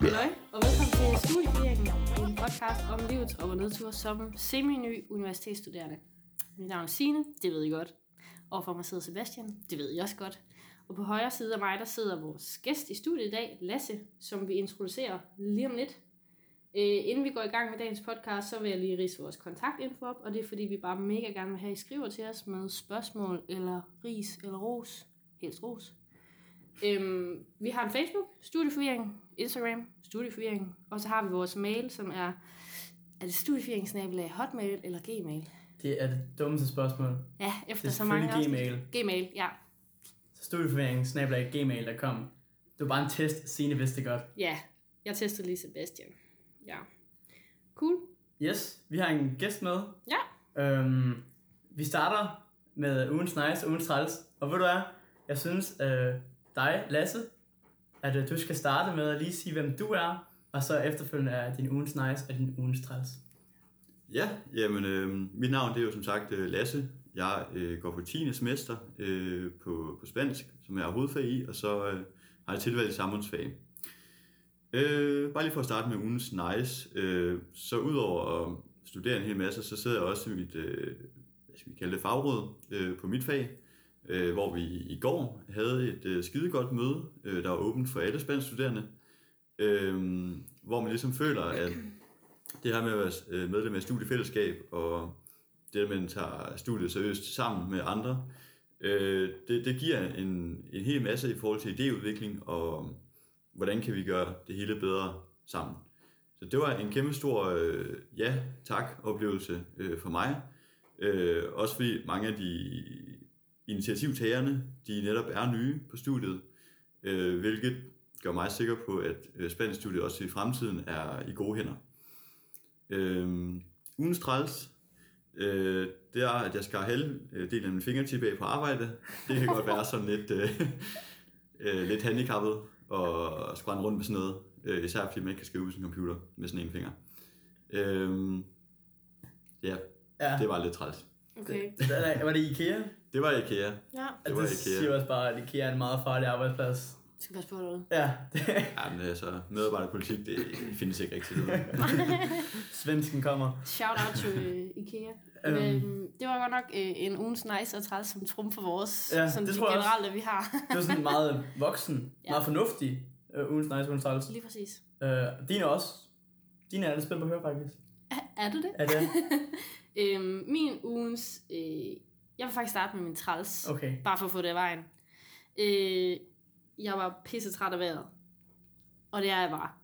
Hej, og velkommen til Studieforvirringen, en podcast om livets op- og nedtur som semi-ny universitetsstuderende. Mit navn er Signe, det ved I godt. Og for mig sidder Sebastian, det ved I også godt. Og på højre side af mig, der sidder vores gæst i studiet i dag, Lasse, som vi introducerer lige om lidt. Øh, inden vi går i gang med dagens podcast, så vil jeg lige rise vores kontaktinfo op, og det er fordi, vi bare mega gerne vil have, at I skriver til os med spørgsmål, eller ris, eller ros. Helst ros. Øhm, vi har en Facebook, Studieforvirring, Instagram, Studieforvirring, og så har vi vores mail, som er, er det studieforvirringssnabelag hotmail eller gmail? Det er det dummeste spørgsmål. Ja, efter Det er så mange selvfølgelig afsnit. Gmail. Gmail, ja. Så studieforvirring, snablag, gmail.com. Det var bare en test, Signe vidste det godt. Ja, jeg testede lige Sebastian. Ja. Cool. Yes, vi har en gæst med. Ja. Øhm, vi starter med ugens nice ugens træls. Og ved du hvad? Jeg synes, øh, dig, Lasse, at øh, du skal starte med at lige sige, hvem du er. Og så efterfølgende er din ugens nice og din ugens træls. Ja, jamen, øh, mit navn det er jo som sagt øh, Lasse. Jeg øh, går på 10. semester øh, på, på spansk, som jeg har hovedfag i, og så øh, har jeg tilvalgt samfundsfag. Øh, bare lige for at starte med ugens nice. Øh, så udover at studere en hel masse, så sidder jeg også i mit, øh, hvad skal vi kalde det, fagråd øh, på mit fag, øh, hvor vi i går havde et øh, skidegodt møde, øh, der var åbent for alle spansk studerende, øh, hvor man ligesom føler, at det her med at være øh, medlem af studiefællesskab, og det, at man tager studiet seriøst sammen med andre, øh, det, det giver en, en hel masse i forhold til idéudvikling, og hvordan kan vi gøre det hele bedre sammen. Så det var en kæmpe stor øh, ja, tak oplevelse øh, for mig. Øh, også fordi mange af de initiativtagerne, de netop er nye på studiet, øh, hvilket gør mig sikker på, at øh, spansk studiet også i fremtiden er i gode hænder. Øh, ugens træls, øh, det er, at jeg skal have øh, delen af min fingertip af på arbejde. Det kan godt være sådan lidt, øh, øh, lidt handicappet og skulle rende rundt med sådan noget. Øh, især fordi man ikke kan skrive på sin computer med sådan en finger. Øh, ja, Ja, det var lidt træls. Okay. det, det, var det IKEA? Det var IKEA. Ja, Det Det, var det IKEA. siger også bare, at IKEA er en meget farlig arbejdsplads. jeg skal passe på derude. Ja, det, Jamen, altså, medarbejderpolitik, det findes ikke rigtig. svensken kommer. Shout out til øh, IKEA. Øhm. Men, det var godt nok øh, en ugens nice og træls som trum for vores, Ja, sådan det de tror jeg også. generelle, vi har. Det var sådan meget voksen, Ja. meget fornuftig øh, ugens nice, ugens træls. Lige præcis. Øh, din er også. Din er lidt spændt på at høre, faktisk. Er, er du det? Er det? Øhm, min ugens... Øh, jeg vil faktisk starte med min træls. Okay. Bare for at få det af vejen. Øh, jeg var pisse træt af vejret. Og det er jeg bare.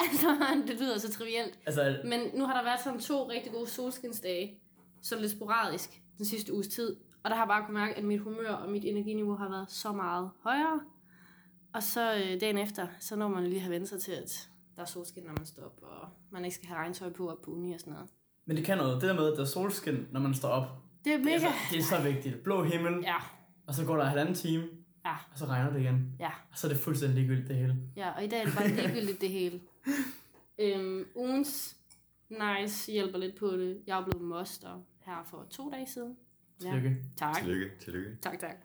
Altså, det lyder så trivielt. Altså, Men nu har der været sådan to rigtig gode solskinsdage. Sådan lidt sporadisk den sidste uges tid. Og der har jeg bare kunnet mærke, at mit humør og mit energiniveau har været så meget højere. Og så øh, dagen efter, så når man lige har vendt sig til, at der er solskin, når man står op, og man ikke skal have regntøj på op på uni og sådan noget. Men det kan noget. Det der med, at der er solskin, når man står op. Det er Det mega... er, så, det er så vigtigt. Blå himmel, Ja, og så går der halvanden time, ja, og så regner det igen. ja. Og så er det fuldstændig ligegyldigt, det hele. Ja, og i dag er det bare ligegyldigt det hele. Øhm, ugens nice hjælper lidt på det. Jeg er blevet moster her for to dage siden. Tillykke. tak. Tillykke, tillykke. Tak, tak.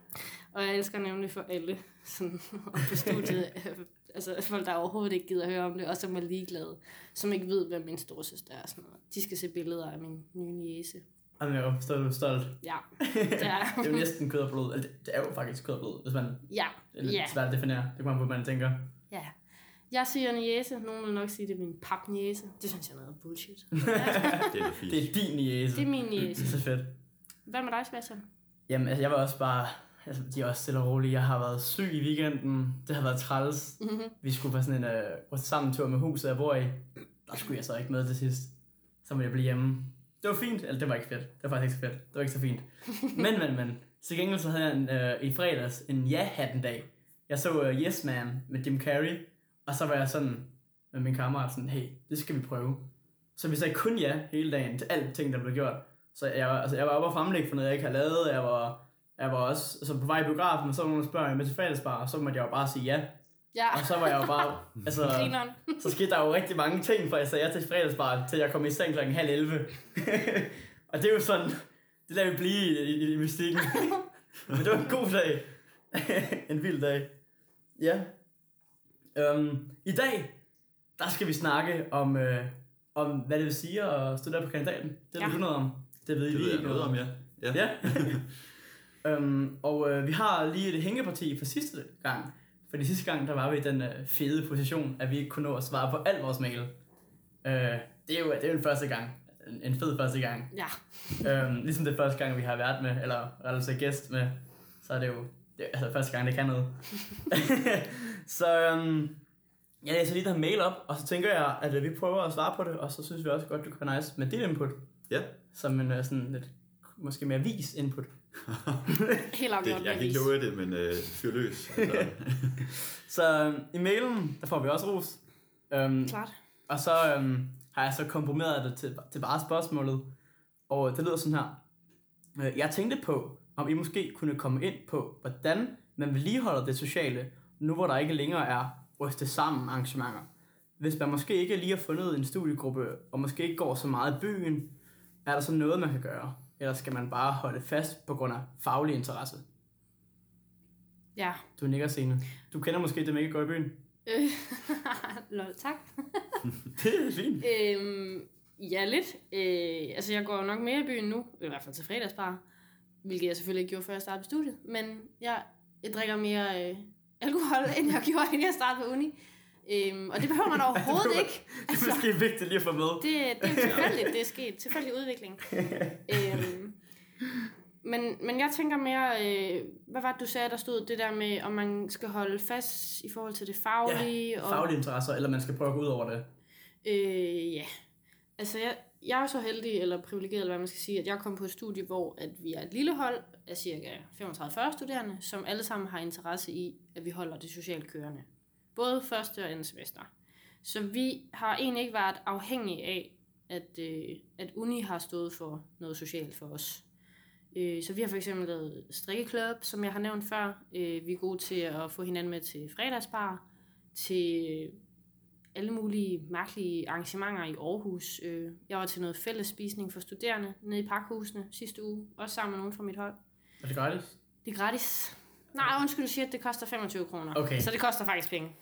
Og jeg elsker nemlig for alle sådan, på studiet. altså folk, der overhovedet ikke gider at høre om det, og som er ligeglade. Som ikke ved, hvad min storsøster er og sådan noget. De skal se billeder af min nye niece. Jamen, jeg er stolt. stolt. Ja, det er, det er jo næsten kød og blod. Altså, det, det er jo faktisk kød og blod, hvis man... ja, Det er lidt ja, svært at definere. Det kommer på, hvad man tænker. ja. Jeg siger niece. Nogen vil nok sige, det er min papniece. Det synes jeg er noget bullshit. Det er. Det er din niece. Det er min Det niece. er så fedt. Hvad med dig, Sebastian? Jamen, altså, jeg var også bare... Altså, de er også stille og rolige. Jeg har været syg i weekenden. Det har været træls. Mm-hmm. Vi skulle på sådan en uh, gå sammen tur med huset, jeg bor i. Der skulle jeg så ikke med til sidst. Så må jeg blive hjemme. Det var fint. Eller det var ikke fedt. Det var faktisk ikke så fedt. Det var ikke så fint. Men, men, men. Til gengæld så havde jeg en, uh, i fredags en ja-hatten dag. Jeg så uh, Yes Man med Jim Carrey. Og så var jeg sådan med min kammerat sådan, hey, det skal vi prøve. Så vi sagde kun ja hele dagen til alt ting, der blev gjort. Så jeg, var- altså, jeg var oppe og fremlægge for noget, jeg ikke havde lavet. Jeg var, jeg var også altså, på vej i biografen, og så var nogen, der spørger med til fredagsbar, og så måtte jeg jo bare sige ja. Ja, Og så var jeg jo bare, altså, så skete der jo rigtig mange ting, fra jeg sagde ja til fredagsbar, til jeg kom i seng klokken halv 11. og det er jo sådan, det lader vi blive i, i, i mystikken. Men det var en god dag. en vild dag. Ja. Um, I dag der skal vi snakke om, øh, om hvad det vil sige at studere på kandidaten. Det ved Ja. du noget om. Det ved I Det ved lige jeg noget om, ja. Ja. Ja. Øhm, og øh, vi har lige et hængeparti fra sidste gang. Fordi sidste gang, der var vi i den øh, fede position, at vi ikke kunne nå at svare på al vores mail. Øh, det, er jo, det er jo en første gang. En, en fed første gang. Ja, Øhm, ligesom det første gang, vi har været med, eller altså gæst med, så er det jo det, er, altså første gang, det kan noget. så øhm, jeg læser lige den mail op, og så tænker jeg, at øh, vi prøver at svare på det, og så synes vi også godt, du kan være nice med dit input, ja. som en øh, sådan lidt, måske mere vis input. helt Det, afgjort. jeg kan ikke love det, men øh, fyr løs. Altså, Så øhm, i mailen, der får vi også ros. Øhm, Klart. Og så øhm, har jeg så komprimeret det til, til bare spørgsmålet. Og det lyder sådan her. Øh, Jeg tænkte på, om I måske kunne komme ind på, hvordan man vedligeholder det sociale, nu hvor der ikke længere er ryste sammen arrangementer. Hvis man måske ikke lige har fundet en studiegruppe, og måske ikke går så meget i byen, er der så noget, man kan gøre? Eller skal man bare holde fast på grund af faglig interesse? Ja. Du nikker scene. Du kender måske dem ikke går i byen. Øh, Lol, tak. Det er fint. Øhm, ja, lidt. Øh, altså, jeg går nok mere i byen nu, i hvert fald til fredagsbar, hvilket jeg selvfølgelig ikke gjorde, før jeg startede på studiet, men jeg, jeg drikker mere øh, alkohol, end jeg gjorde, inden jeg startede på uni. Øhm, og det behøver man overhovedet ikke. Det er måske vigtigt lige at få med. Det, det er tilfældigt, det er sket. Tilfældig udvikling. øhm, men, men jeg tænker mere, øh, hvad var det, du sagde, der stod det der med, om man skal holde fast i forhold til det faglige? Ja, og, Faglige interesser, eller man skal prøve at gå ud over det. Øh, ja. Altså, jeg, jeg er så heldig, eller privilegeret, eller hvad man skal sige, at jeg kom på et studie, hvor at vi er et lille hold af cirka 35-40 studerende, som alle sammen har interesse i, at vi holder det socialt kørende. Både første og andet semester. Så vi har egentlig ikke været afhængige af, at, øh, at uni har stået for noget socialt for os. Øh, så vi har for eksempel lavet strikkeklub, som jeg har nævnt før. Øh, vi er gode til at få hinanden med til fredagsbar, til alle mulige mærkelige arrangementer i Aarhus. Øh, Jeg var til noget fællesspisning for studerende nede i parkhusene sidste uge, også sammen med nogen fra mit hold. Er det gratis? Det er gratis. Nej, undskyld, du siger, at det koster 25 kroner. Okay. Så det koster faktisk penge.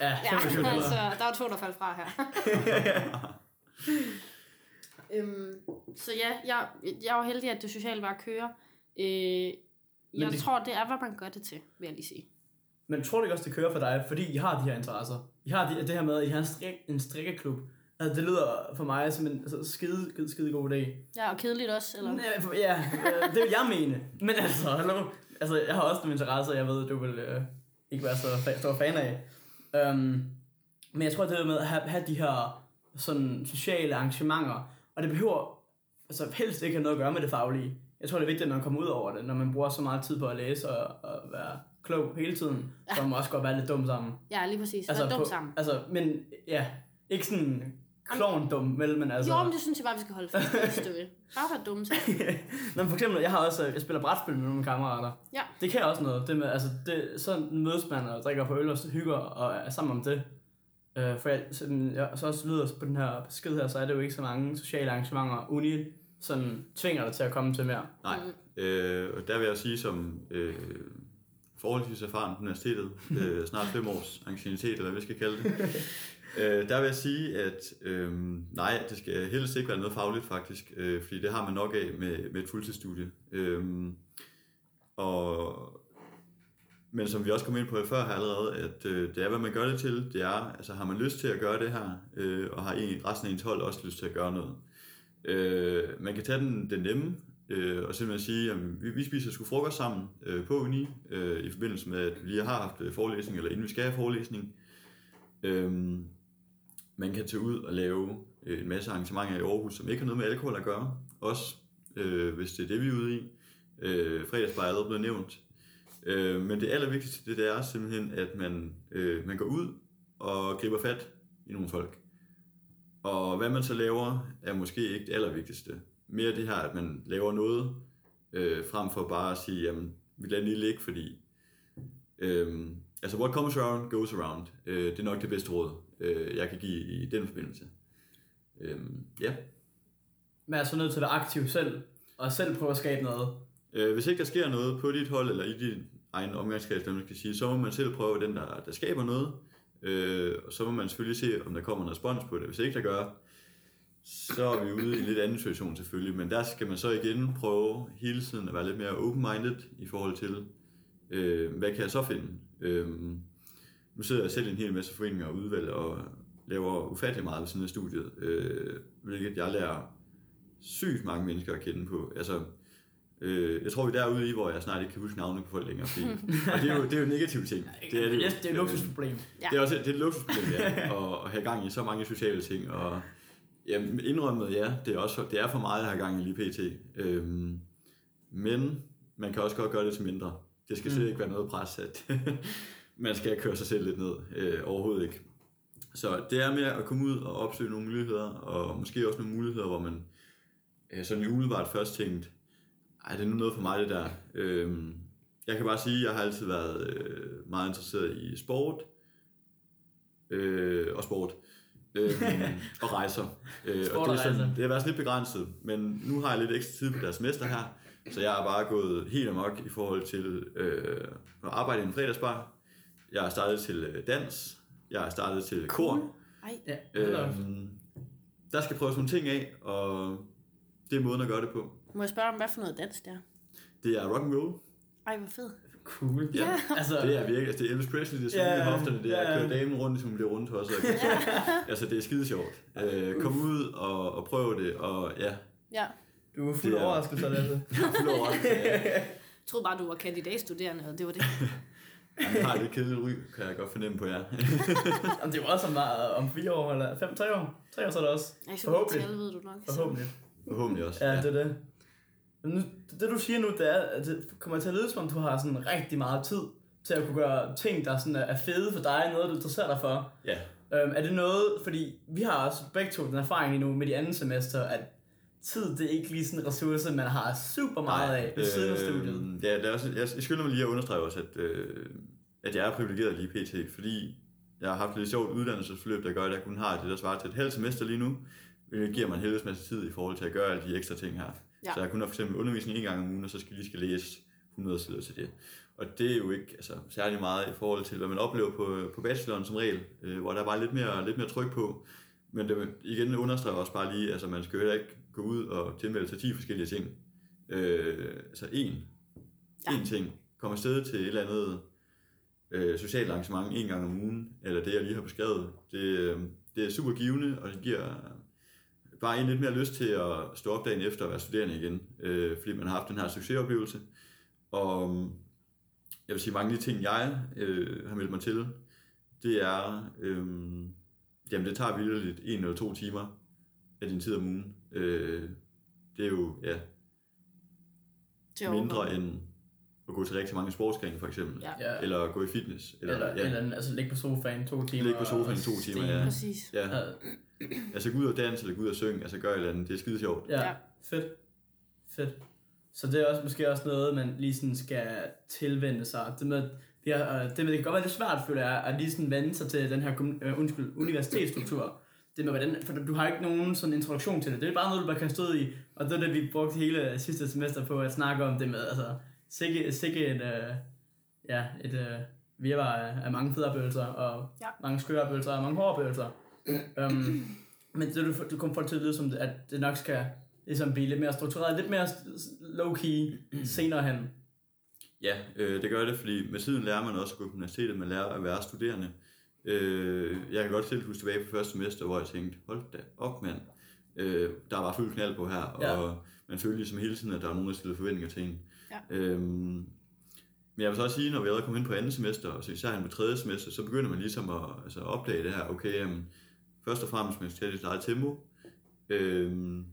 Ja, Ja, 25 dollar. så der var to, der faldt fra her. øhm, så ja, jeg, jeg var heldig, at det sociale bare kører. Øh, jeg det- det... tror, det er, hvad man gør det til, vil jeg lige sige. Men tror du ikke også, det kører for dig, fordi I har de her interesser? I har de, det her med, at I har en, strik, en strikkeklub. Altså, det lyder for mig som en altså, skide, skide, skide god idé. Ja, og kedeligt også, eller? Ja, for- ja det vil jeg mene. Men altså, hallo. Altså, jeg har også nogle interesser, jeg ved, du vil øh, ikke være så fa- stor fan af. Um, men jeg tror, det der med at have, have de her sådan, sociale arrangementer, og det behøver altså, helst ikke have noget at gøre med det faglige. Jeg tror, det er vigtigt, at man kommer ud over det, når man bruger så meget tid på at læse og, og være klog hele tiden, så man også godt være lidt dum sammen. Ja, lige præcis. Altså, dumt på, sammen. Altså, men ja, ikke sådan klovn dum, vel, men altså... Jo, men det synes jeg bare, vi skal holde fast hvis du vil. Bare være dumme. Nå, men for eksempel, jeg har også, jeg spiller brætspil med nogle kammerater. Ja. Det kan også noget. Det med, altså, det, så mødes man og drikker på øl og hygger og er sammen om det. Øh, for jeg, sådan, jeg, så også lyder på den her besked her, så er det jo ikke så mange sociale arrangementer. Uni sådan tvinger dig til at komme til mere. Nej, øh, og der vil jeg sige som øh, forholdsvis erfaren på universitetet, øh, snart fem års ancienitet, eller hvad vi skal kalde det, øh, der vil jeg sige, at øh, nej, det skal helst ikke være noget fagligt faktisk, øh, fordi det har man nok af med, med et fuldtidsstudie. Øh, og, men som vi også kom ind på før her allerede, at øh, det er, hvad man gør det til. Det er, altså har man lyst til at gøre det her, øh, og har egentlig resten af ens hold også lyst til at gøre noget. Øh, man kan tage den, den nemme, øh, og simpelthen sige, at vi, vi spiser sgu frokost sammen øh, på uni, øh, i forbindelse med, at vi lige har haft øh, forelæsning, eller inden vi skal have forelæsning. Øh, man kan tage ud og lave øh, en masse arrangementer i Aarhus, som ikke har noget med alkohol at gøre, også øh, hvis det er det, vi er ude i. Øh, fredagsbar er allerede blevet nævnt. Øh, men det allervigtigste, det, det er simpelthen, at man, øh, man går ud og griber fat i nogle folk. Og hvad man så laver, er måske ikke det allervigtigste. Mere det her, at man laver noget, øh, frem for bare at sige, jamen, vi lader den lige ligge, fordi... Øh, altså, what comes around, goes around. Øh, det er nok det bedste råd, øh, jeg kan give i den forbindelse. Øh, ja. Man er så nødt til at være aktiv selv, og selv prøve at skabe noget. Øh, hvis ikke der sker noget på dit hold, eller i din egen omgangskreds, man skal sige, så må man selv prøve den, der, der skaber noget. Øh, og så må man selvfølgelig se, om der kommer en respons på det. Hvis ikke der gør, så er vi ude i en lidt anden situation selvfølgelig. Men der skal man så igen prøve hele tiden at være lidt mere open-minded i forhold til, øh, hvad kan jeg så finde? Øh, nu sidder jeg selv i en hel masse foreninger og udvalg og laver ufattelig meget ved siden af studiet, øh, hvilket jeg lærer sygt mange mennesker at kende på. Altså, øh, jeg tror, vi er derude i, hvor jeg snart ikke kan huske navne på folk længere. Fordi, og det er, jo, det er jo en negativ ting. Det er, det, yes, det er et luksusproblem. Ja. Det er også det er et luksusproblem, ja, at, at have gang i så mange sociale ting. Og jamen, indrømmet, ja, det er, også, det er for meget at have gang i lige pt. Øhm, men man kan også godt gøre det til mindre. Det skal Mm. slet ikke være noget pres, at man skal køre sig selv lidt ned. Øh, overhovedet ikke. Så det er med at komme ud og opsøge nogle muligheder, og måske også nogle muligheder, hvor man øh, sådan umiddelbart først tænkt, ej, det er nu noget for mig det der. Øhm, jeg kan bare sige, at jeg har altid været øh, meget interesseret i sport, øh, og sport, øh, og rejser. Øh, Sport og det, er sådan, det har været sådan lidt begrænset, men nu har jeg lidt ekstra tid på deres semester her, så jeg er bare gået helt amok i forhold til øh, at arbejde i en fredagsbar. Jeg er startet til øh, dans, jeg er startet til kor. Ej, Ja, Øhm, der skal prøves nogle ting af, og det er måden at gøre det på. må jeg spørge om, hvad for noget dans det er? Det er rock and roll. Ej, hvor fedt. cool. Ja. Altså, Det er virkelig, altså det er Elvis Presley, det er sådan Ja, yeah, i hofterne, det er ja. at køre damen rundt, som hun bliver rundt hos. Og, altså det er skide sjovt. Øh, kom ud og, og prøv det, og ja, Ja. du er fuld Det er- Lasse. fuld over. Jeg troede bare, du var kandidatstuderende, og det var det. Jeg har lidt kedeligt ry, kan jeg godt fornemme på jer. Jamen, det er jo også om, om fire år, eller fem, tre år. Tre år så er det også. Så Forhåbentlig. tal ved du nok. Forhåbentlig. Forhåbentlig også. Ja, det er det. Men nu, det du siger nu, det er, at det kommer til at lyde som om, du har sådan rigtig meget tid til at kunne gøre ting, der sådan er- er fede for dig, noget du interesserer dig for. ja. Øhm, er det noget, fordi vi har også begge to den erfaring lige nu med de anden semester, at tid det er ikke lige sådan en ressource, man har super meget af ved siden af studiet. Øh, ja, det er også, jeg, jeg skylder mig lige at understrege også, at, øh, at jeg er privilegeret lige pt, fordi jeg har haft et lidt sjovt uddannelsesforløb, der gør, at jeg kun har det, der svarer til et halvt semester lige nu, hvilket giver mig en helvedes masse tid i forhold til at gøre alle de ekstra ting her. Ja. Så jeg kun har for eksempel undervisning en gang om ugen, og så skal jeg lige skal læse 100 sider til det. Og det er jo ikke altså, særlig meget i forhold til, hvad man oplever på, på bacheloren som regel, øh, hvor der er bare lidt mere, lidt mere tryk på. Men det, igen understreger også bare lige, altså man skal jo heller ikke gå ud og tilmelde sig 10 forskellige ting. Øh, altså en, Ja. en ting. Kom afsted til et eller andet øh, socialt arrangement en gang om ugen, eller det jeg lige har beskrevet. Det, øh, det er super givende, og det giver bare en lidt mere lyst til at stå op dagen efter og være studerende igen, øh, fordi man har haft den her succesoplevelse. Og øh, jeg vil sige, mange af de ting, jeg øh, har meldt mig til, det er, øh, jamen det tager vildt en eller to timer af din tid om ugen. Øh, det er jo, ja, Til at mindre overkomme. end at gå til rigtig mange sportsgrene for eksempel. Ja. Ja. Eller gå i fitness. Eller, Eller, ja, eller altså ligge på sofaen to timer. ligge på sofaen to timer, ja. Præcis. ja. Ja, Altså gå ud og danse, eller gå ud og synge, altså gør et eller andet. Det er skide sjovt. ja, Ja. fedt. Fedt. Så det er også måske også noget, man lige sådan skal tilvende sig. Det med, har, øh, det med, det kan godt være lidt svært, føler jeg, at lige sådan vende sig til den her øh, undskyld, universitetsstruktur. Det med, hvordan, for du har ikke nogen sådan introduktion til det. Det er bare noget, du bare kan stå i. Og det er det, vi brugte hele sidste semester på at snakke om det med, altså, sikke, sikke et, øh, ja, et øh, virvar af, af mange fede oplevelser, og Ja. mange skøre oplevelser, og mange hårde oplevelser. um, men det, du, du kommer til at lyde som, at det nok skal ligesom blive lidt mere struktureret, lidt mere low-key senere hen. Ja, øh, det gør det, fordi med tiden lærer man også at gå på universitetet, man lærer at være studerende. Øh, jeg kan godt selv huske tilbage på første semester, hvor jeg tænkte, hold da op mand, øh, der var fuld knald på her, Ja. og man følte ligesom hele tiden, at der var nogen, der stillede forventninger til en. Ja. Øhm, men jeg vil så også sige, når vi allerede kom ind på andet semester, og så især på tredje semester, så begynder man ligesom at altså, opdage det her, okay, jamen, først og fremmest, man skal tage sit eget tempo, øhm,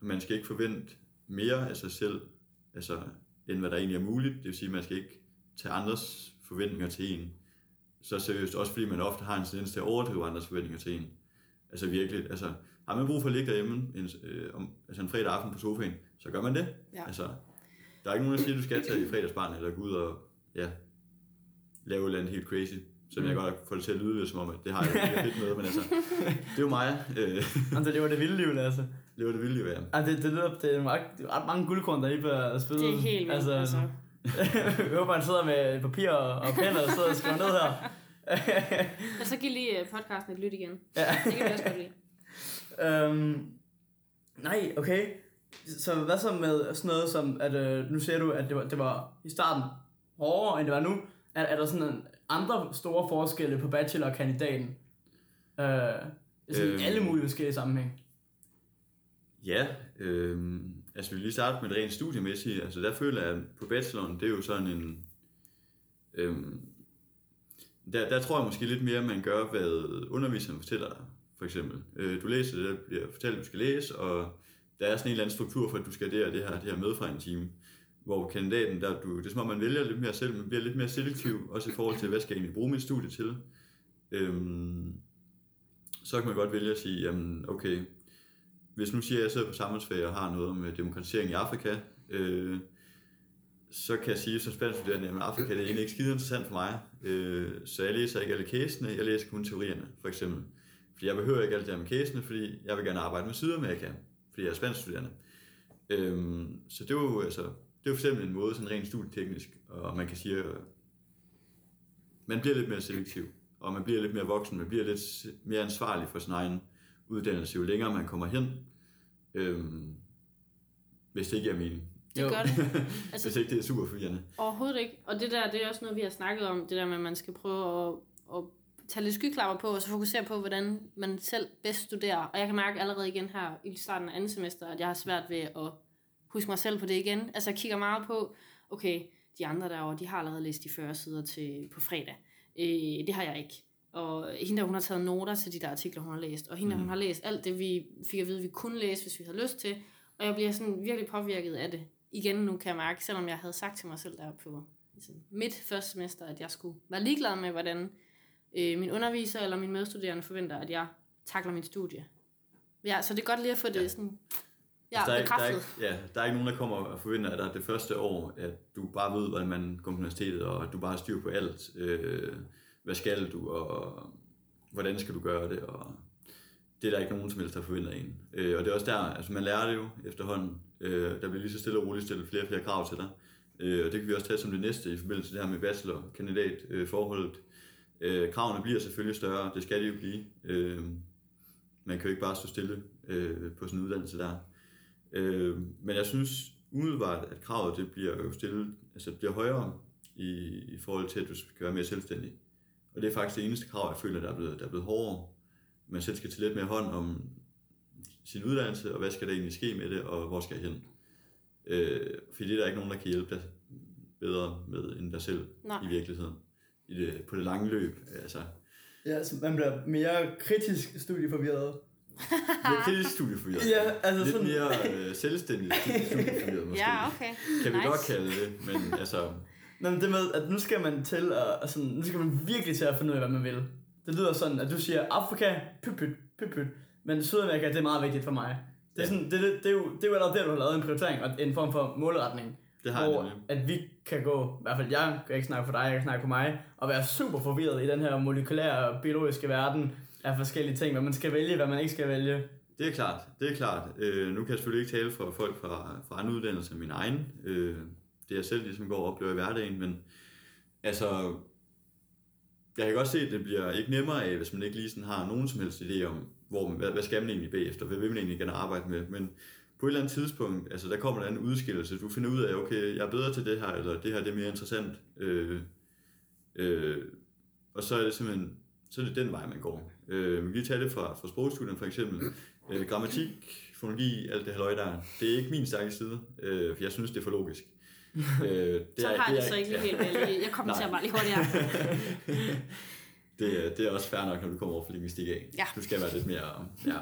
man skal ikke forvente mere af sig selv, altså, end hvad der egentlig er muligt, det vil sige, at man skal ikke tage andres forventninger til en, så seriøst, også fordi man ofte har en tendens til at overdrive andres forventninger til en. Altså virkelig, altså har man brug for at ligge derhjemme en, øh, om, altså en fredag aften på sofaen, så gør man det. Ja. Altså, der er ikke nogen, der siger, at du skal tage i fredagsbarn, eller gå ud og ja, lave et eller andet helt crazy. Jeg Mm. godt få det til at lyde lidt som om, at det har jeg ikke fedt med, men altså, det er jo mig. Øh, Altså, det var det vilde liv, altså. Det var det vilde jo være. Altså, det, det, lyder, det, er ret, det er ret mange guldkorn, der lige bliver spillet. Det er helt vildt, altså. jeg håber, han sidder med papir og, og pen og sidder og skriver ned her. Og så giv lige øh, podcasten et lyt igen. ja. Det kan vi også godt lide. Øhm, nej, okay. Så hvad så med sådan noget som, at øh, nu ser du, at det var, det var i starten hårdere, end det var nu. Er, er der sådan andre store forskelle på bachelor og kandidaten? Øh, sådan Øhm. øhm. alle mulige forskellige sammenhæng. Ja, øh, altså vi vil lige starte med det rent studiemæssige. Altså der føler jeg, at på bacheloren, det er jo sådan en... Øh, der, der tror jeg måske lidt mere, at man gør, hvad underviseren fortæller dig, for eksempel. Øh, du læser det, der bliver fortalt, at du skal læse, og der er sådan en eller anden struktur for, at du skal der det her, det her med fra en time. Hvor kandidaten, der du, det er som om, man vælger lidt mere selv, man bliver lidt mere selektiv, også i forhold til, hvad skal jeg egentlig bruge mit studie til. Øhm, så kan man godt vælge at sige, jamen okay, hvis nu siger, at jeg sidder på samfundsfag og har noget med demokratisering i Afrika, øh, så kan jeg sige som spanskstuderende, at Afrika det er egentlig ikke skide interessant for mig. Øh, så jeg læser ikke alle casene, jeg læser kun teorierne, for eksempel. Fordi jeg behøver ikke alt det her med casene, fordi jeg vil gerne arbejde med Sydamerika, fordi jeg er spanskstuderende. Øh, så det er jo, altså, det er for eksempel en måde, sådan rent studieteknisk, og man kan sige, at man bliver lidt mere selektiv, og man bliver lidt mere voksen, man bliver lidt mere ansvarlig for sin egen uddannelse, jo længere man kommer hen. Øhm, hvis det ikke er mening. Det Jo. gør det. Altså, Hvis ikke det er super forvirrende. Overhovedet ikke. Og det der, det er også noget, vi har snakket om, det der med, at man skal prøve at, at tage lidt skyklapper på, og så fokusere på, hvordan man selv bedst studerer. Og jeg kan mærke allerede igen her i starten af andet semester, at jeg har svært ved at huske mig selv på det igen. Altså jeg kigger meget på, okay, de andre derovre, de har allerede læst de 40 sider til, på fredag. Øh, det har jeg ikke. Og hende der, hun har taget noter til de der artikler, hun har læst. Og hende der, Mm. hun har læst alt det, vi fik at vide, vi kunne læse, hvis vi havde lyst til. Og jeg bliver sådan virkelig påvirket af det. Igen nu kan jeg mærke, selvom jeg havde sagt til mig selv der på sådan midt første semester, at jeg skulle være ligeglad med, hvordan øh, min underviser eller min medstuderende forventer, at jeg takler mit studie. Ja, så det er godt lige at få det Ja. sådan ja, Altså, der, er, der, er ikke, ja, der er ikke nogen, der kommer og forventer af dig det første år, at du bare ved, hvordan man går på universitetet, og at du bare har styr på alt. Øh, hvad skal du, og hvordan skal du gøre det, og det er der ikke nogen som helst, der forventer en. Øh, og det er også der, altså man lærer det jo efterhånden. Øh, der bliver lige så stille og roligt stillet flere og flere krav til dig. Øh, og det kan vi også tage som det næste i forbindelse med det her med bachelor-kandidat-forholdet. Øh, øh, kravene bliver selvfølgelig større, det skal de jo blive. Øh, man kan jo ikke bare stå stille øh, på sådan en uddannelse der. Øh, men jeg synes umiddelbart, at kravet det bliver jo stillet, altså det bliver højere i, i forhold til, at du skal være mere selvstændig. Og det er faktisk det eneste krav, jeg føler, der er blevet, der er blevet hårdere. Man selv skal tage lidt mere hånd om sin uddannelse, og hvad skal der egentlig ske med det, og hvor skal jeg hen. Øh, fordi det er der ikke nogen, der kan hjælpe dig bedre med, end dig selv Nej. i virkeligheden. I det, på det lange løb. Altså, Ja, så man bliver mere kritisk studieforvirret. er kritisk studieforvirret. Ja, altså Lidt sådan- mere øh, selvstændig studieforvirret måske. Ja, okay. Kan vi nice. godt kalde det, men altså, Nå, men det med, at nu skal man til at, og sådan, nu skal man virkelig til at finde ud af, hvad man vil. Det lyder sådan, at du siger, Afrika, pyt pyt, pyt pyt, men Sydamerika, det er meget vigtigt for mig. Det er, Ja. sådan, det, det, det, er jo, det er jo allerede der, du har lavet en prioritering og en form for målretning. det har jeg hvor nemlig. at vi kan gå, i hvert fald jeg kan ikke snakke for dig, jeg kan snakke for mig, og være super forvirret i den her molekylære biologiske verden af forskellige ting, hvad man skal vælge, hvad man ikke skal vælge. Det er klart, det er klart. Øh, nu kan jeg selvfølgelig ikke tale for folk fra, fra andre uddannelser end min egen. Øh, det er jeg selv ligesom går og oplever i hverdagen, men altså, jeg kan godt se, at det bliver ikke nemmere af, hvis man ikke lige sådan har nogen som helst idé om, hvor man, hvad, hvad skal man egentlig bagefter, hvad vil man egentlig gerne arbejde med, men på et eller andet tidspunkt, altså der kommer der en udskillelse, du finder ud af, okay, jeg er bedre til det her, eller det her det er mere interessant, øh, øh, og så er det simpelthen, så er det den vej, man går. Øh, vi kan tage det fra, fra sprogstudien for eksempel, øh, grammatik, fonologi, alt det halløj der, det er ikke min stærke side, øh, for jeg synes, det er for logisk. Øh, det Så har det så ikke lige helt vel. Jeg kommenterer bare lige hurtigere. det, er- det er også fair nok, når du kommer over for linguistik af. Ja. Du skal være lidt mere... Ja.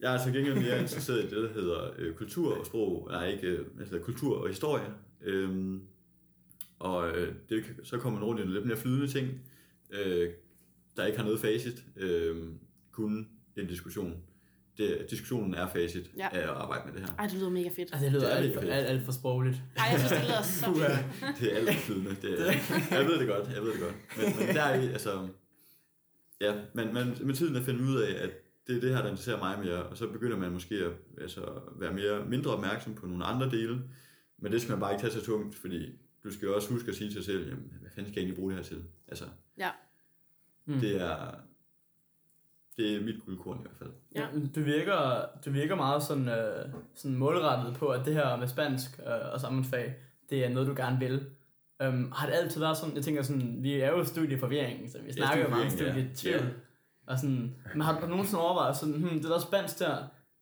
Jeg er til gengæld mere interesseret i det, der hedder øh, kultur og sprog, nej ikke, øh, altså kultur og historie. Øhm, og øh, det, så kommer man rundt i nogle lidt mere flydende ting, øh, der ikke har noget facit, øh, kun en diskussion. Det, diskussionen er facit Ja. af at arbejde med det her. Ej, det lyder mega fedt. Altså, det lyder Det er alt, for, alt, alt for sprogligt. Ej, jeg synes, det lyder så fedt. Det er alt flydende. Det er, jeg ved det godt, jeg ved det godt. Men, men der er i, altså... Ja, men, men med tiden at finde ud af, at det er det her, der interesserer mig mere, og så begynder man måske at altså, være mere, mindre opmærksom på nogle andre dele, men det skal man bare ikke tage så tungt, fordi du skal jo også huske at sige til dig selv, jamen, hvad fanden skal jeg egentlig bruge det her til? Altså, Ja. Mm. Det er det er mit guldkorn i hvert fald. Ja. Du, virker, du virker meget sådan, øh, sådan målrettet på, at det her med spansk øh, og samfundsfag, det er noget, du gerne vil. Um, har det altid været sådan, jeg tænker sådan, vi er jo studieforvirring, så vi snakker jo meget om studietvivl. Ja. Og sådan, men har du nogensinde overvejet sådan, hmm, det der spansk der,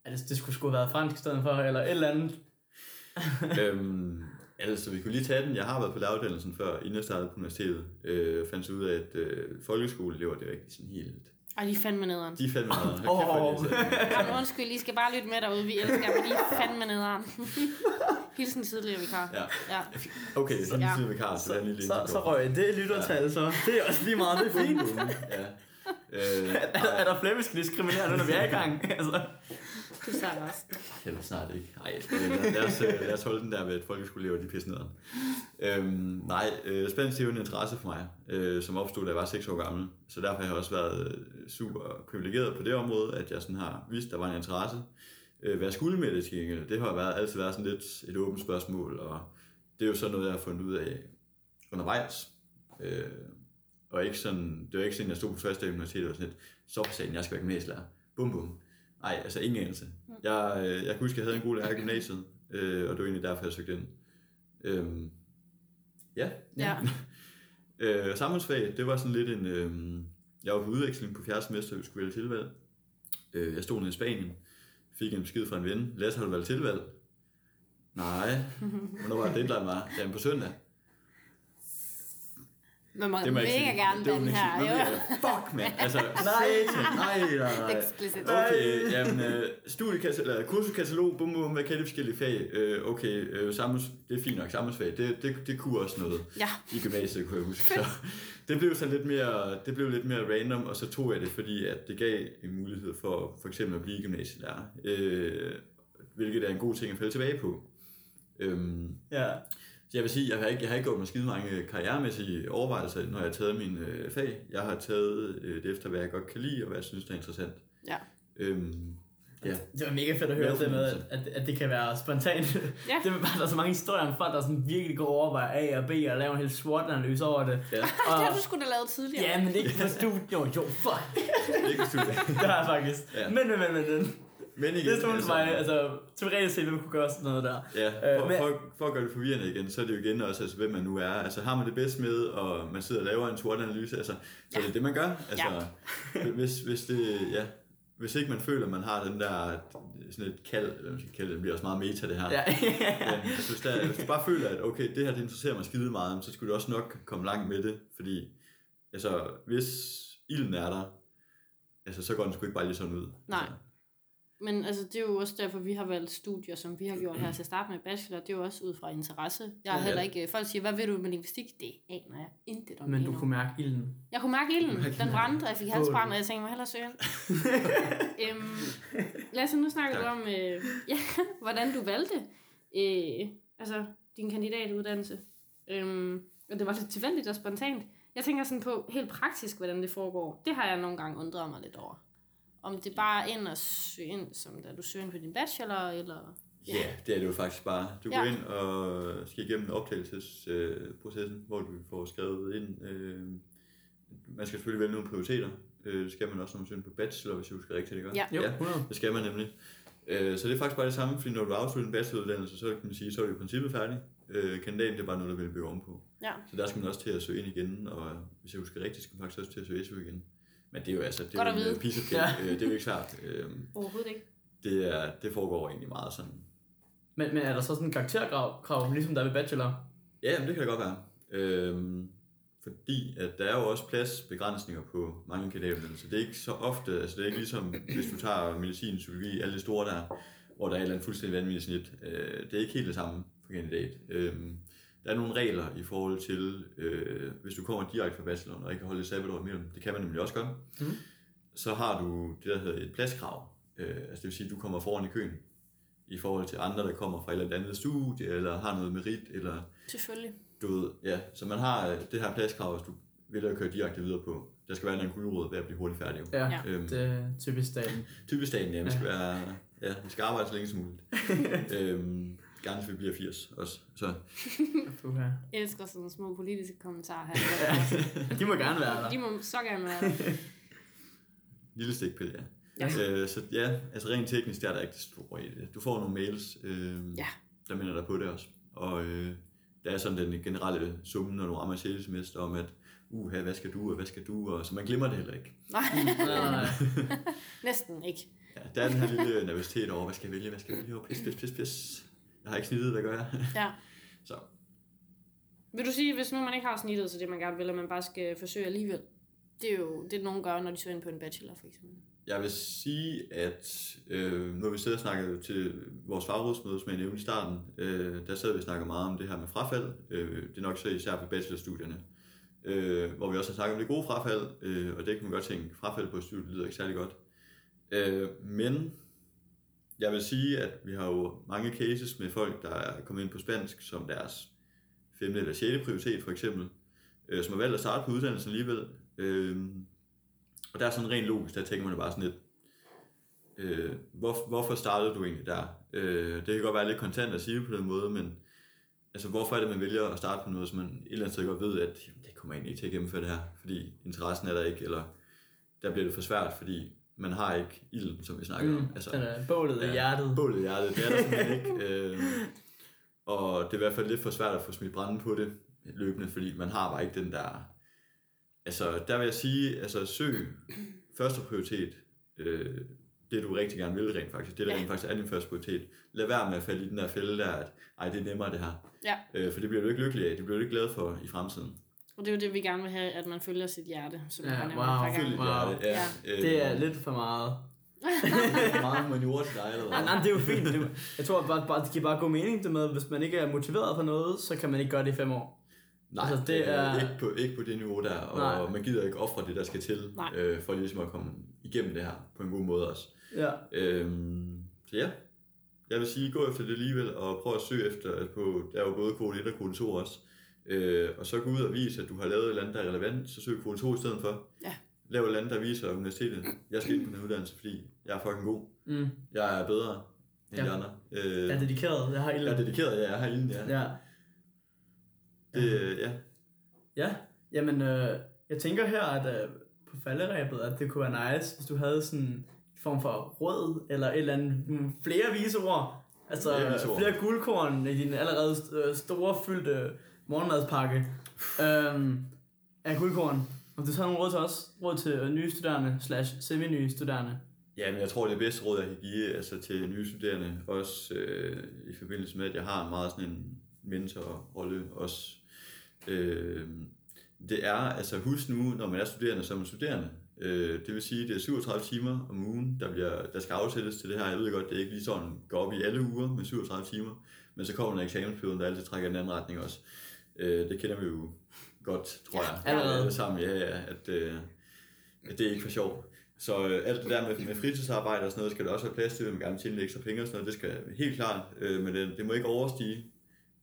at det, det skulle sgu være fransk i stedet for, eller et eller andet? øhm, altså, vi kunne lige tage den. Jeg har været på lavuddannelsen før, inden jeg startede på universitetet. Øh, fandt ud af, at øh, folkeskoleelever, det ikke sådan helt og de er fandme nederen. De er fandme nederen. Åh, oh. Jamen, undskyld, I skal bare lytte med derude. Vi elsker men de er fandme nederen. Hilsen tidligere vikar. Ja. ja. Okay, så ja. tidligere vikar, så, så, så, så røg det lyttertal, ja. så det er også lige meget, det er fint. ja. Øh, er, er der flere, vi skal diskriminere nu, når vi er i gang? altså. Du sagde også. Eller snart ikke. Nej, lad, os, øh, lad os holde den der ved, at folkeskoleelever de pisse nederen. Øhm, nej, øh, spansk er jo en interesse for mig, øh, som opstod, da jeg var 6 år gammel. Så derfor har jeg også været øh, super privilegeret på det område, at jeg sådan har vist, at der var en interesse. Øh, hvad jeg skulle med det til gengæld, det har været, altid været sådan lidt et åbent spørgsmål, og det er jo sådan noget, jeg har fundet ud af undervejs. Øh, og ikke sådan, det var ikke sådan, jeg stod på første dag i universitetet og sådan lidt, så for sagen, jeg skal være gymnasielærer. Bum bum. Nej, altså ingen anelse. Jeg, øh, jeg kan huske, at jeg havde en god lærer i gymnasiet, øh, og det var egentlig derfor, jeg søgte ind. Øhm, ja. ja. øh, samfundsfag, det var sådan lidt en... Øh, jeg var på udveksling på fjerde semester, vi skulle vælge tilvalg. Øh, jeg stod nede i Spanien, fik en besked fra en ven. Lasse, har du valgt tilvalg? Nej. Hvornår var det deadline var? Jamen på søndag. Man må, det må mega ikke, gerne den her. Jo. Fuck, man. Altså, nej, nej, nej, nej. Explicit. Okay, jamen, uh, studiekatalog, kursuskatalog, bum, bum, hvad kan det forskellige fag? Uh, okay, uh, samfunds, det er fint nok, samfundsfag, det, det, det kunne også noget ja. i gymnasiet, kunne jeg huske. Så det blev så lidt mere, det blev lidt mere random, og så tog jeg det, fordi at det gav en mulighed for for eksempel at blive gymnasielærer, uh, hvilket er en god ting at falde tilbage på. Um, ja. Så jeg vil sige, jeg har ikke, jeg har ikke gjort mig skide mange karrieremæssige overvejelser, når jeg har taget min øh, fag. Jeg har taget øh, det efter, hvad jeg godt kan lide, og hvad jeg synes, der er interessant. Ja. Øhm, ja. Det var mega fedt at høre det med, at, at, at det kan være spontant. Ja. det er bare, der er så mange historier om folk, der sådan virkelig går over A og B og laver en hel SWOT-analyse over det. Ja. Og, det har du sgu da lavet tidligere. Ja, men ikke på studiet. Jo, jo, fuck. ikke på studiet. det har jeg faktisk. Ja. Men, men, men, men. Men igen, det er sådan altså, mig, altså teoretisk set, hvem kunne gøre sådan noget der. Ja, øh, for, men, for, for at gøre det forvirrende igen, så er det jo igen også, altså, hvem man nu er. Altså har man det bedst med, og man sidder og laver en SWOT-analyse, altså, så ja. det er det, man gør. Altså, ja. hvis, hvis, det, ja, hvis ikke man føler, at man har den der sådan et kald, eller man skal kalde det, det bliver også meget meta det her. Ja. Men, altså, hvis, der, hvis du bare føler, at okay, det her det interesserer mig skide meget, så skulle du også nok komme langt med det, fordi altså, hvis ilden er der, altså, så går den sgu ikke bare lige sådan ud. Nej. Altså, men altså, det er jo også derfor, vi har valgt studier, som vi har gjort her til at starte med bachelor. Det er jo også ud fra interesse. Jeg har ja, heller ikke... Folk siger, hvad ved du med lingvistik? Det aner jeg intet om. Men du kunne mærke ilden. Jeg kunne mærke ilden. Den brændte, og jeg fik halsbrand, og jeg tænkte mig hellere søge øhm, Lad os nu snakke om, øh, ja, hvordan du valgte øh, altså, din kandidatuddannelse. Øhm, og det var lidt tilfældigt og spontant. Jeg tænker sådan på helt praktisk, hvordan det foregår. Det har jeg nogle gange undret mig lidt over. Om det bare er ind og søge ind, som da du søger ind på din bachelor, eller... Ja, yeah, det er det jo faktisk bare. Du ja. går ind og skal igennem optagelsesprocessen, hvor du får skrevet ind. Øh, man skal selvfølgelig vælge nogle prioriteter. Øh, det skal man også, når man søger på bachelor, hvis jeg husker rigtigt, ikke? Ja, jo. ja det skal man nemlig. Øh, så det er faktisk bare det samme, fordi når du afslutter en bacheloruddannelse, så kan man sige, så er du i princippet færdig. Øh, kandidaten det er bare noget, der vil bygge ovenpå. Ja. Så der skal man også til at søge ind igen, og hvis jeg husker rigtigt, skal man faktisk også til at søge SU igen. Men det er jo altså, det er jo en of cake. Ja. det er jo ikke svært. Øhm, Overhovedet ikke. Det, er, det foregår egentlig meget sådan. Men, men er der så sådan en karakterkrav, krav, ligesom der er ved bachelor? Ja, men det kan det godt være. Øhm, fordi at der er jo også pladsbegrænsninger på mange kandidatuddannelser. Så det er ikke så ofte, altså det er ikke ligesom, hvis du tager medicin, psykologi, alle de store der, hvor der er et eller andet fuldstændig vanvittigt snit. Øh, det er ikke helt det samme for kandidat. Øhm, der er nogle regler i forhold til, øh, hvis du kommer direkte fra bacheloren og ikke kan holde et sabbatår imellem, det kan man nemlig også gøre, mm. så har du det, der hedder et pladskrav. Øh, altså det vil sige, at du kommer foran i køen i forhold til andre, der kommer fra et eller andet studie, eller har noget merit, eller... Selvfølgelig. Du ved, ja, så man har øh, det her pladskrav, hvis du vil at køre direkte videre på. Der skal være en guldråd ved at blive hurtigt færdig. Ja, ja. Øhm, det er typisk staten. Typisk staten, ja. Vi skal, ja. være, ja, vi skal arbejde så længe som muligt. øhm, gerne vil blive 80 også. Så. Jeg elsker sådan små politiske kommentarer her. De må gerne være der. De må så gerne være der. lille stikpille, ja. Ja. Øh, så ja, altså rent teknisk, der er der ikke det store i det. Du får nogle mails, øh, Ja. der minder dig på det også. Og øh, der er sådan den generelle summen, når du rammer 6. semester, om at, uha, hvad skal du, og hvad skal du, og så man glemmer det heller ikke. Nej, Nej, nej. næsten ikke. Ja, der er den her lille nervøsitet over, hvad skal jeg vælge, hvad skal jeg vælge, oh, pis, pis, pis, pis. Jeg har ikke snittet, hvad gør jeg? Ja. Så Vil du sige, hvis nu man ikke har snittet til det, man gerne vil, at man bare skal forsøge alligevel? Det er jo det, nogen gør, når de søger ind på en bachelor, for eksempel. jeg vil sige, at øh, har vi siddet og snakket til vores fagrådsmøde, som jeg nævnte i starten, øh, der sad vi og snakkede meget om det her med frafald. Øh, det er nok så især på bachelorstudierne. Øh, hvor vi også har snakket om det gode frafald, øh, og det kan man godt tænke, frafald på et studie lyder ikke særlig godt. Øh, men jeg vil sige, at vi har jo mange cases med folk, der er kommet ind på spansk som deres 5. eller 6. prioritet for eksempel, øh, som har valgt at starte på uddannelsen alligevel. Øh, og der er sådan rent logisk, der tænker man bare sådan lidt, øh, hvor, hvorfor startede du egentlig der? Øh, det kan godt være lidt kontant at sige på den måde, men altså, hvorfor er det, man vælger at starte på noget, som man et eller andet sted godt ved, at jamen, det kommer egentlig ikke til at gennemføre det her, fordi interessen er der ikke, eller der bliver det for svært, fordi man har ikke ilden, som vi snakker Mm, om. Altså, den er bålet i hjertet. Bålet i hjertet, det er der simpelthen ikke. Øh, og det er i hvert fald lidt for svært at få smidt brænde på det løbende, fordi man har bare ikke den der... Altså, der vil jeg sige, altså søg første prioritet, øh, det du rigtig gerne vil rent faktisk, det der Ja. rent faktisk er din første prioritet. Lad være med at falde i den der fælde der, at ej, det er nemmere det her. Ja. Øh, for det bliver du ikke lykkelig af, det bliver du ikke glad for i fremtiden. Og det er jo det, vi gerne vil have, at man følger sit hjerte, som Ja, nævnt wow. et par Følg gange. dit Wow. hjerte, ja. Det er lidt for meget. meget humaniora til dig, eller Nej, hvad? nej, det er jo fint. Det, er jeg tror bare, bare, det giver bare god mening det med, at hvis man ikke er motiveret for noget, så kan man ikke gøre det i fem år. Nej, Altså, det er ikke på, ikke på det niveau der, og Nej. Nej. man gider ikke ofre det, der skal til, Nej. øh, for ligesom at komme igennem det her på en god måde også. Ja. Øhm, så ja, jeg vil sige, gå efter det alligevel, og prøv at søge efter, på, der er jo både kvote 1 og kvote 2 også, øh, og så gå ud og vise, at du har lavet et eller andet, der er relevant, så søg kvote 2 i stedet for. Ja. Lav et eller andet, der viser universitetet, jeg skal ind på den uddannelse, fordi jeg er fucking god. Mm. Jeg er bedre end Ja. de andre. Øh, Jeg er dedikeret. Jeg har jeg er ilden. dedikeret, ja, jeg har ilden, ja. Ja. Det, ja. Ja, jamen, øh, jeg tænker her, at øh, på falderæbet, at det kunne være nice, hvis du havde sådan en form for råd, eller et eller andet, flere vise ord. Altså Flere flere guldkorn i din allerede øh, store, fyldte morgenmadspakke øhm, af guldkorn. Om du så har nogle råd til os, råd til øh, nye studerende, slash semi-nye studerende. Ja, men jeg tror, det bedste råd, jeg kan give altså til nye studerende, også øh, i forbindelse med, at jeg har en meget sådan en mentorrolle også, øh, det er, altså husk nu, når man er studerende, så er man studerende. Øh, det vil sige, det er 37 timer om ugen, der, bliver, der skal afsættes til det her. Jeg ved godt, det er ikke lige sådan, går op i alle uger med 37 timer, men så kommer der eksamensperioden, der altid trækker i den anden retning også. Øh, det kender vi jo godt, tror Ja, jeg. allerede. Alle sammen, ja, ja, at, øh, at det er ikke for sjov. Så øh, alt det der med, med fritidsarbejde og sådan noget, skal der også være plads til, at man gerne vil tjene ekstra penge og sådan noget, det skal helt klart, øh, men det, det må ikke overstige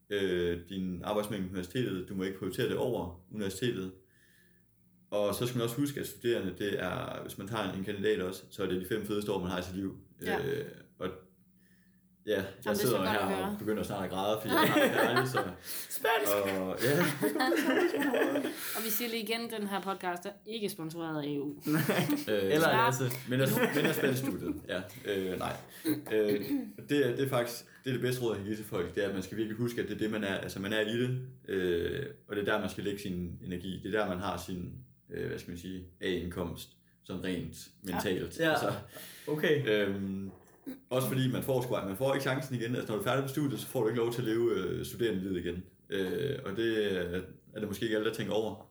øh, din arbejdsmængde på universitetet, du må ikke prioritere det over universitetet. Og så skal man også huske, at studerende, det er, hvis man tager en kandidat også, så er det de fem fedeste år, man har i sit liv. Ja. Øh, ja, jeg så sidder her og begynder snart at græde, fordi jeg har det så... Spansk! Og, ja, Og vi siger lige igen, den her podcast er ikke sponsoreret af EU. øh, Eller Ja. Lasse. Men er, men er spændstudiet, ja. Øh, nej. Øh, det, er, det er faktisk det, er det bedste råd, jeg kan give til folk, det er, at man skal virkelig huske, at det er det, man er. Altså, man er i det, øh, og det er der, man skal lægge sin energi. Det er der, man har sin, øh, hvad skal man sige, A-indkomst, sådan rent mentalt. Ja. Altså, Okay. øhm, også fordi man får, sgu, man får ikke chancen igen. Altså, når du er færdig på studiet, så får du ikke lov til at leve øh, studerende igen. Øh, og det er, det måske ikke alle, der tænker over.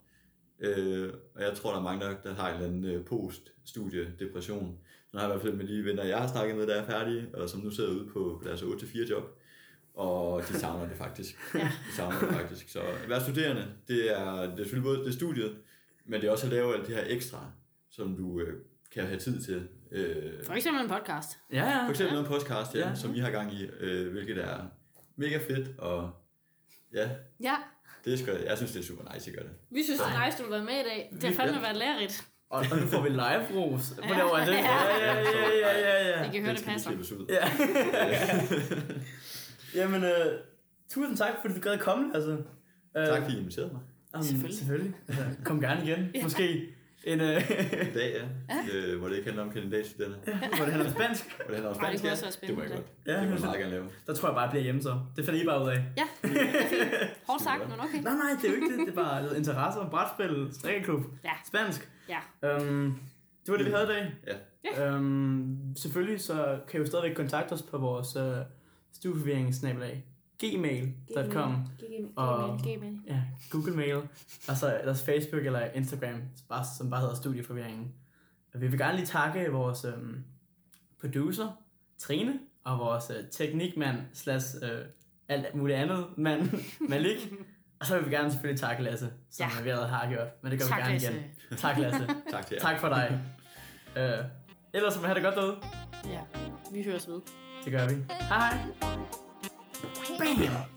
Øh, og jeg tror, der er mange, der, der har en eller anden øh, post-studie-depression. Nu har jeg i hvert fald med de venner, jeg har snakket med, der er færdige, og som nu sidder ude på, på deres 8-4 job. Og de savner det faktisk. Ja. De savner det faktisk. Så at være studerende, det er, det er selvfølgelig både det studiet, men det er også at lave alt det her ekstra, som du øh, kan have tid til. Øh, For eksempel en podcast. Ja, ja. for eksempel en podcast, ja, Ja. ja. som I har gang i, øh, hvilket er mega fedt, og ja, Ja, det skal, jeg synes, det er super nice, at gøre det. vi synes, det er nice, du har været med i dag. Det har Vi- fandme været lærerigt. Og, og nu får vi live-ros på Ja. det over det. Ja, ja, ja, ja, ja, ja. Jeg kan høre, det passer. ud. Ja. Jamen, øh, tusind tak, fordi du gad at komme, altså. Øh, Tak fordi I inviterede mig. um, Selvfølgelig. Selvfølgelig. Altså, kom gerne igen. Måske en, øh, I dag, ja. Øh, hvor det ikke handler om kandidatstuderende. hvor det handler om spansk. Hvor det handler om Ej, det spansk, ja. Det må jeg godt. Ja, Det må jeg meget gerne lave. Der tror jeg bare, jeg bliver hjemme så. Det finder I bare ud af. Ja, det er fint. Hårdt sagt, men okay. Nej, nej, det er jo ikke det. Det er bare noget interesse om brætspil, strikkeklub, Ja. spansk. Ja. Øhm, det var det, vi havde i dag. Ja. Ja. Øhm, selvfølgelig så kan I jo stadigvæk kontakte os på vores øh, stueforvirringssnabelag gmail.com Og- Gmail. ja, Google Mail, og så deres Facebook eller Instagram, bare, som bare hedder Studieforvirringen. Vi vil gerne lige takke vores øhm, producer, Trine, og vores øh, teknikmand, slash øh, alt muligt andet, mand, Malik. Og så vil vi gerne selvfølgelig takke Lasse, som Ja. vi allerede har gjort, men det gør Tak, vi gerne Lasse. igen. Tak Lasse. Tak til jer. tak for dig. Øh, ellers må I have det godt derude. Ja, vi høres ved. Det gør vi. Hej hej. Baby.